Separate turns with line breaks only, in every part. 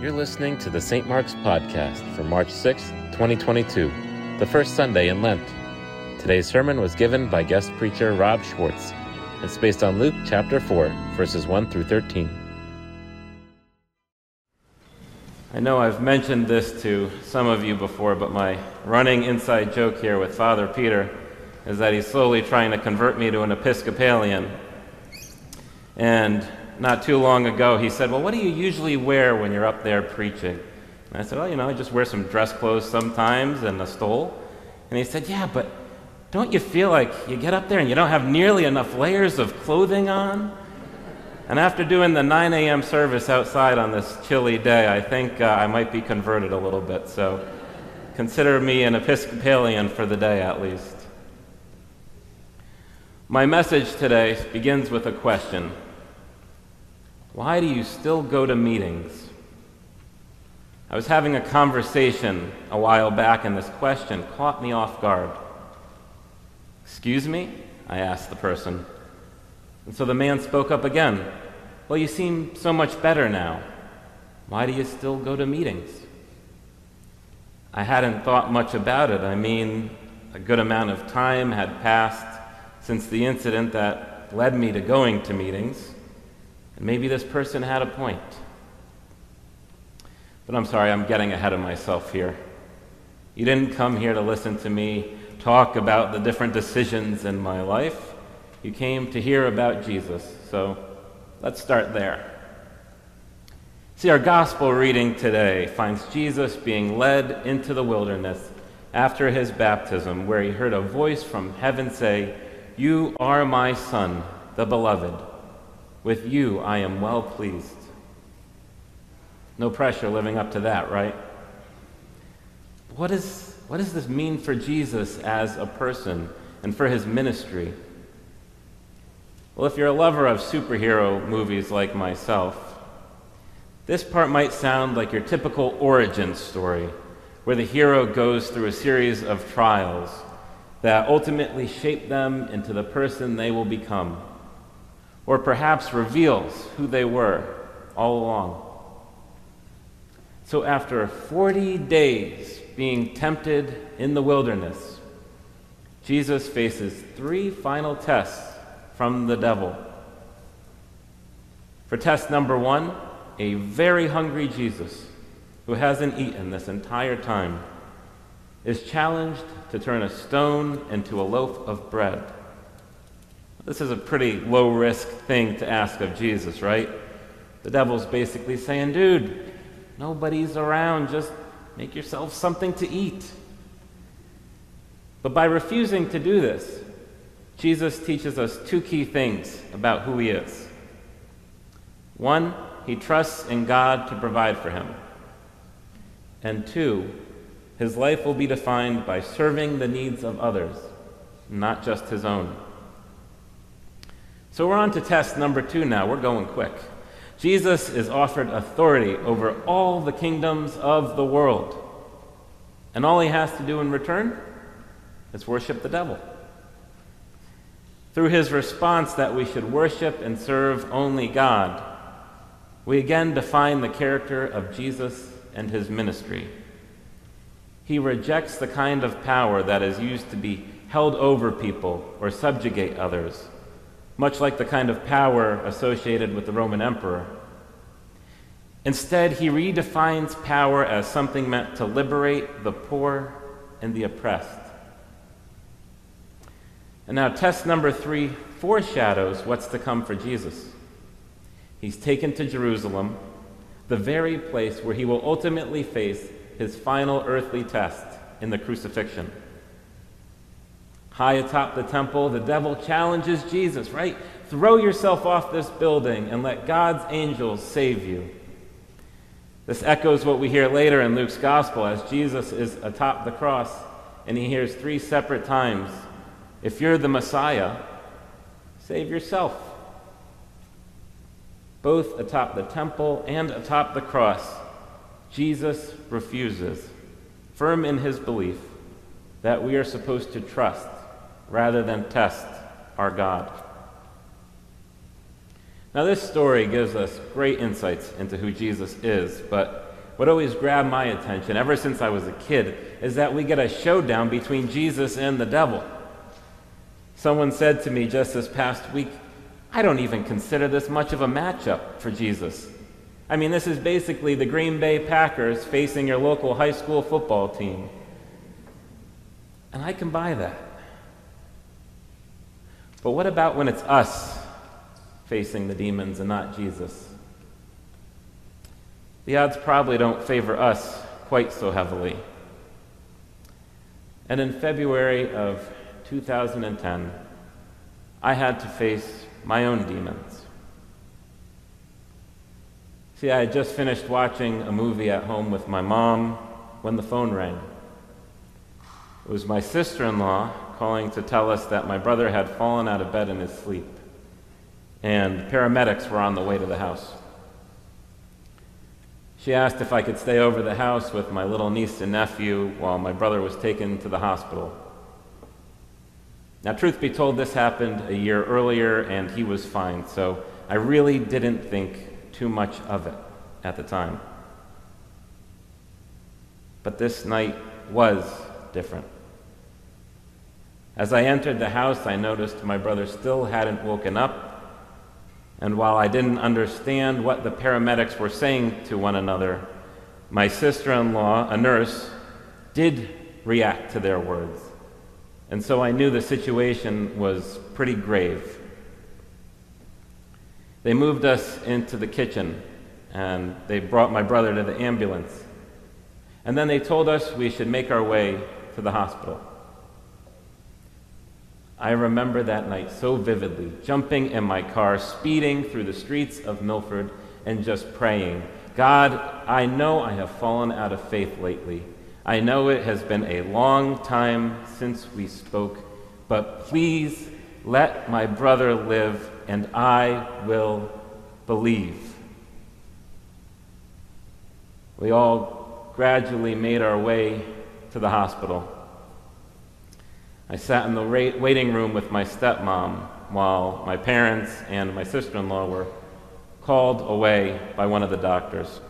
You're listening to the St. Mark's Podcast for March 6, 2022, the first Sunday in Lent. Today's sermon was given by guest preacher Rob Schwartz. It's based on Luke chapter 4, verses 1 through 13.
I know I've mentioned this to some of you before, but my running inside joke here with Father Peter is that he's slowly trying to convert me to an Episcopalian. And not too long ago, he said, Well, what do you usually wear when you're up there preaching? And I said, Well, you know, I just wear some dress clothes sometimes and a stole. And he said, Yeah, but don't you feel like you get up there and you don't have nearly enough layers of clothing on? And after doing the 9 a.m. service outside on this chilly day, I think uh, I might be converted a little bit. So consider me an Episcopalian for the day at least. My message today begins with a question Why do you still go to meetings? I was having a conversation a while back, and this question caught me off guard. Excuse me? I asked the person. And so the man spoke up again. Well, you seem so much better now. Why do you still go to meetings? I hadn't thought much about it. I mean, a good amount of time had passed since the incident that led me to going to meetings, and maybe this person had a point. But I'm sorry, I'm getting ahead of myself here. You didn't come here to listen to me talk about the different decisions in my life. You came to hear about Jesus. So let's start there. See, our gospel reading today finds Jesus being led into the wilderness after his baptism, where he heard a voice from heaven say, You are my Son, the beloved. With you I am well pleased. No pressure living up to that, right? What, is, what does this mean for Jesus as a person and for his ministry? Well, if you're a lover of superhero movies like myself, this part might sound like your typical origin story, where the hero goes through a series of trials that ultimately shape them into the person they will become, or perhaps reveals who they were all along. So, after 40 days being tempted in the wilderness, Jesus faces three final tests from the devil. For test number one, a very hungry Jesus who hasn't eaten this entire time is challenged to turn a stone into a loaf of bread. This is a pretty low risk thing to ask of Jesus, right? The devil's basically saying, dude, nobody's around, just make yourself something to eat. But by refusing to do this, Jesus teaches us two key things about who he is. One, he trusts in God to provide for him. And two, his life will be defined by serving the needs of others, not just his own. So we're on to test number two now. We're going quick. Jesus is offered authority over all the kingdoms of the world. And all he has to do in return is worship the devil through his response that we should worship and serve only God, we again define the character of Jesus and his ministry. He rejects the kind of power that is used to be held over people or subjugate others, much like the kind of power associated with the Roman emperor. Instead, he redefines power as something meant to liberate the poor and the oppressed. And now, test number three foreshadows what's to come for Jesus. He's taken to Jerusalem, the very place where he will ultimately face his final earthly test in the crucifixion. High atop the temple, the devil challenges Jesus, right? Throw yourself off this building and let God's angels save you. This echoes what we hear later in Luke's gospel as Jesus is atop the cross and he hears three separate times if you're the Messiah, save yourself. Both atop the temple and atop the cross, Jesus refuses, firm in his belief that we are supposed to trust rather than test our God. Now, this story gives us great insights into who Jesus is, but what always grabbed my attention ever since I was a kid is that we get a showdown between Jesus and the devil. Someone said to me just this past week, I don't even consider this much of a matchup for Jesus. I mean, this is basically the Green Bay Packers facing your local high school football team. And I can buy that. But what about when it's us facing the demons and not Jesus? The odds probably don't favor us quite so heavily. And in February of 2010, I had to face my own demons. See, I had just finished watching a movie at home with my mom when the phone rang. It was my sister in law calling to tell us that my brother had fallen out of bed in his sleep, and paramedics were on the way to the house. She asked if I could stay over the house with my little niece and nephew while my brother was taken to the hospital. Now, truth be told, this happened a year earlier and he was fine, so I really didn't think too much of it at the time. But this night was different. As I entered the house, I noticed my brother still hadn't woken up, and while I didn't understand what the paramedics were saying to one another, my sister in law, a nurse, did react to their words. And so I knew the situation was pretty grave. They moved us into the kitchen and they brought my brother to the ambulance. And then they told us we should make our way to the hospital. I remember that night so vividly, jumping in my car, speeding through the streets of Milford, and just praying God, I know I have fallen out of faith lately. I know it has been a long time since we spoke, but please let my brother live, and I will believe. We all gradually made our way to the hospital. I sat in the waiting room with my stepmom while my parents and my sister in law were called away by one of the doctors.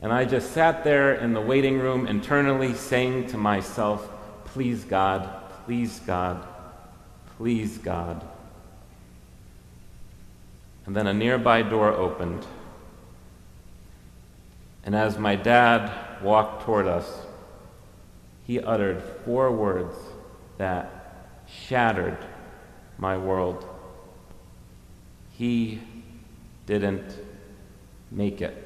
And I just sat there in the waiting room internally saying to myself, Please, God, please, God, please, God. And then a nearby door opened. And as my dad walked toward us, he uttered four words that shattered my world. He didn't make it.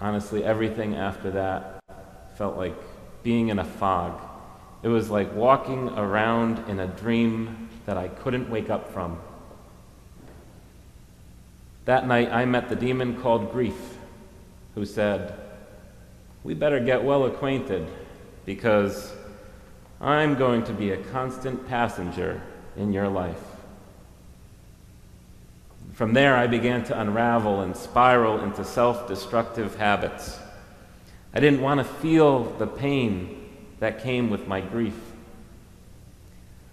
Honestly, everything after that felt like being in a fog. It was like walking around in a dream that I couldn't wake up from. That night, I met the demon called grief, who said, we better get well acquainted because I'm going to be a constant passenger in your life. From there, I began to unravel and spiral into self destructive habits. I didn't want to feel the pain that came with my grief.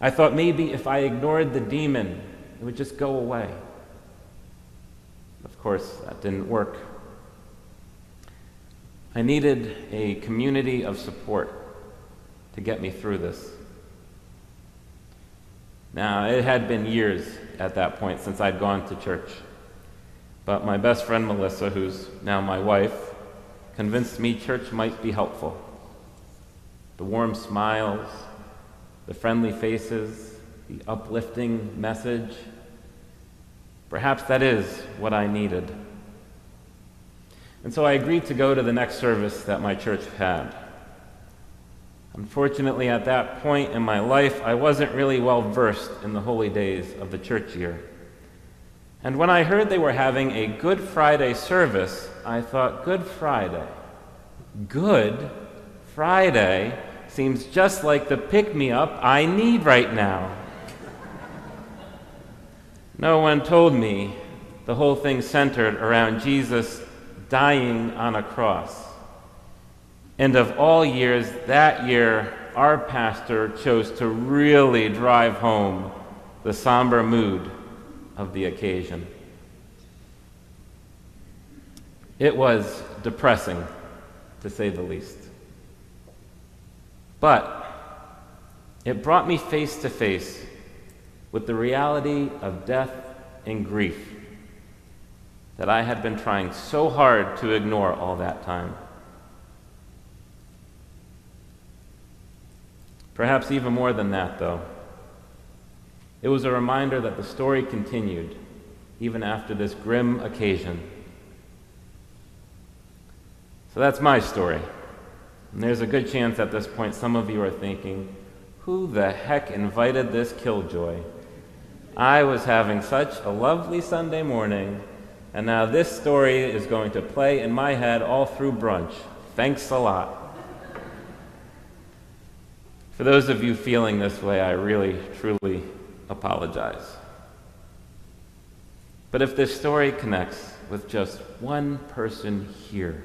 I thought maybe if I ignored the demon, it would just go away. Of course, that didn't work. I needed a community of support to get me through this. Now, it had been years at that point since I'd gone to church. But my best friend Melissa, who's now my wife, convinced me church might be helpful. The warm smiles, the friendly faces, the uplifting message. Perhaps that is what I needed. And so I agreed to go to the next service that my church had. Unfortunately, at that point in my life, I wasn't really well versed in the holy days of the church year. And when I heard they were having a Good Friday service, I thought, Good Friday? Good Friday seems just like the pick me up I need right now. no one told me the whole thing centered around Jesus dying on a cross. And of all years, that year, our pastor chose to really drive home the somber mood of the occasion. It was depressing, to say the least. But it brought me face to face with the reality of death and grief that I had been trying so hard to ignore all that time. Perhaps even more than that, though. It was a reminder that the story continued even after this grim occasion. So that's my story. And there's a good chance at this point some of you are thinking, who the heck invited this killjoy? I was having such a lovely Sunday morning, and now this story is going to play in my head all through brunch. Thanks a lot. For those of you feeling this way, I really, truly apologize. But if this story connects with just one person here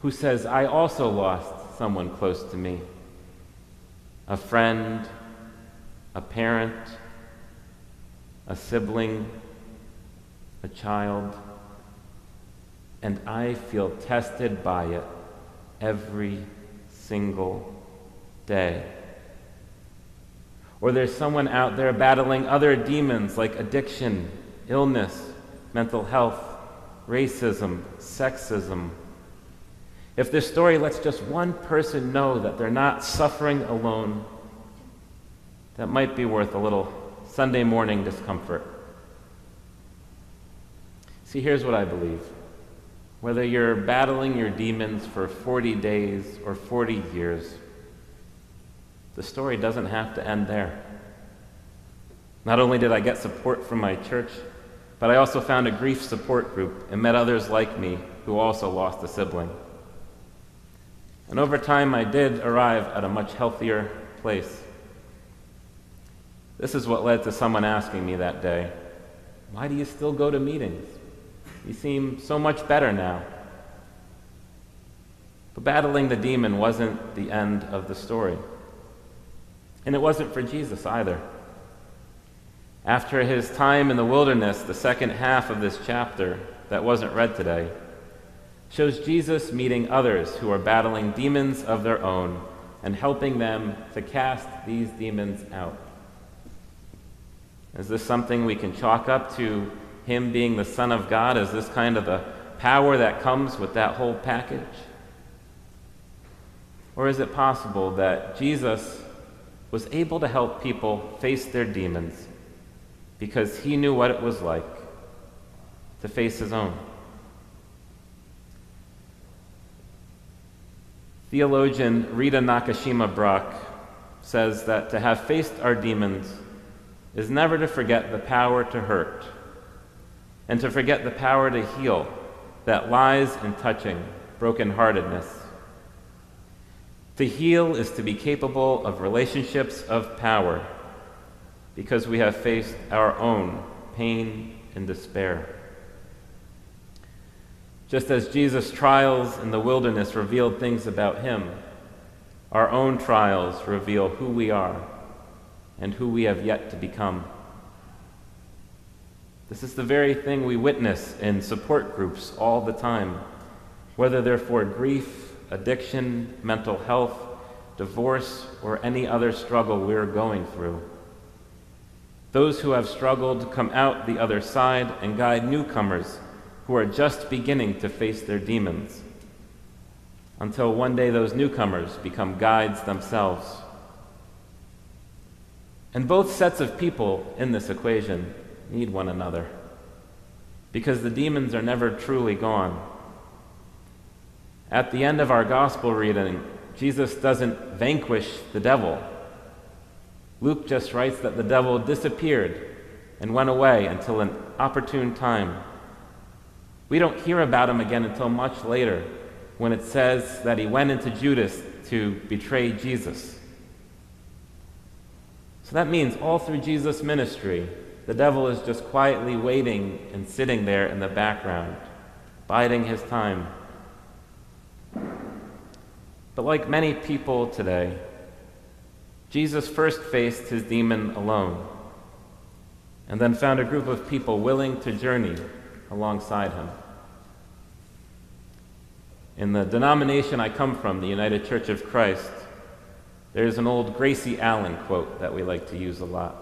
who says, I also lost someone close to me a friend, a parent, a sibling, a child, and I feel tested by it every single day. Or there's someone out there battling other demons like addiction, illness, mental health, racism, sexism. If this story lets just one person know that they're not suffering alone, that might be worth a little Sunday morning discomfort. See, here's what I believe. Whether you're battling your demons for 40 days or 40 years, the story doesn't have to end there. Not only did I get support from my church, but I also found a grief support group and met others like me who also lost a sibling. And over time, I did arrive at a much healthier place. This is what led to someone asking me that day, Why do you still go to meetings? You seem so much better now. But battling the demon wasn't the end of the story. And it wasn't for Jesus either. After his time in the wilderness, the second half of this chapter that wasn't read today shows Jesus meeting others who are battling demons of their own and helping them to cast these demons out. Is this something we can chalk up to him being the Son of God? Is this kind of the power that comes with that whole package? Or is it possible that Jesus was able to help people face their demons because he knew what it was like to face his own. Theologian Rita Nakashima Brock says that to have faced our demons is never to forget the power to hurt and to forget the power to heal that lies in touching brokenheartedness to heal is to be capable of relationships of power because we have faced our own pain and despair. Just as Jesus' trials in the wilderness revealed things about him, our own trials reveal who we are and who we have yet to become. This is the very thing we witness in support groups all the time, whether they're for grief addiction, mental health, divorce, or any other struggle we're going through. Those who have struggled come out the other side and guide newcomers who are just beginning to face their demons until one day those newcomers become guides themselves. And both sets of people in this equation need one another because the demons are never truly gone. At the end of our gospel reading, Jesus doesn't vanquish the devil. Luke just writes that the devil disappeared and went away until an opportune time. We don't hear about him again until much later when it says that he went into Judas to betray Jesus. So that means all through Jesus' ministry, the devil is just quietly waiting and sitting there in the background, biding his time but like many people today, Jesus first faced his demon alone and then found a group of people willing to journey alongside him. In the denomination I come from, the United Church of Christ, there's an old Gracie Allen quote that we like to use a lot.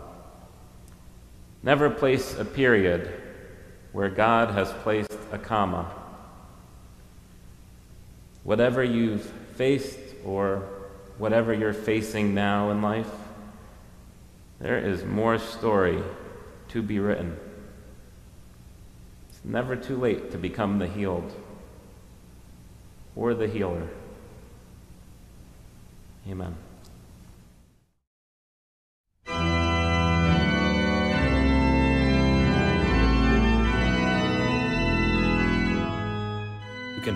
Never place a period where God has placed a comma. Whatever you've faced or whatever you're facing now in life, there is more story to be written. It's never too late to become the healed or the healer. Amen.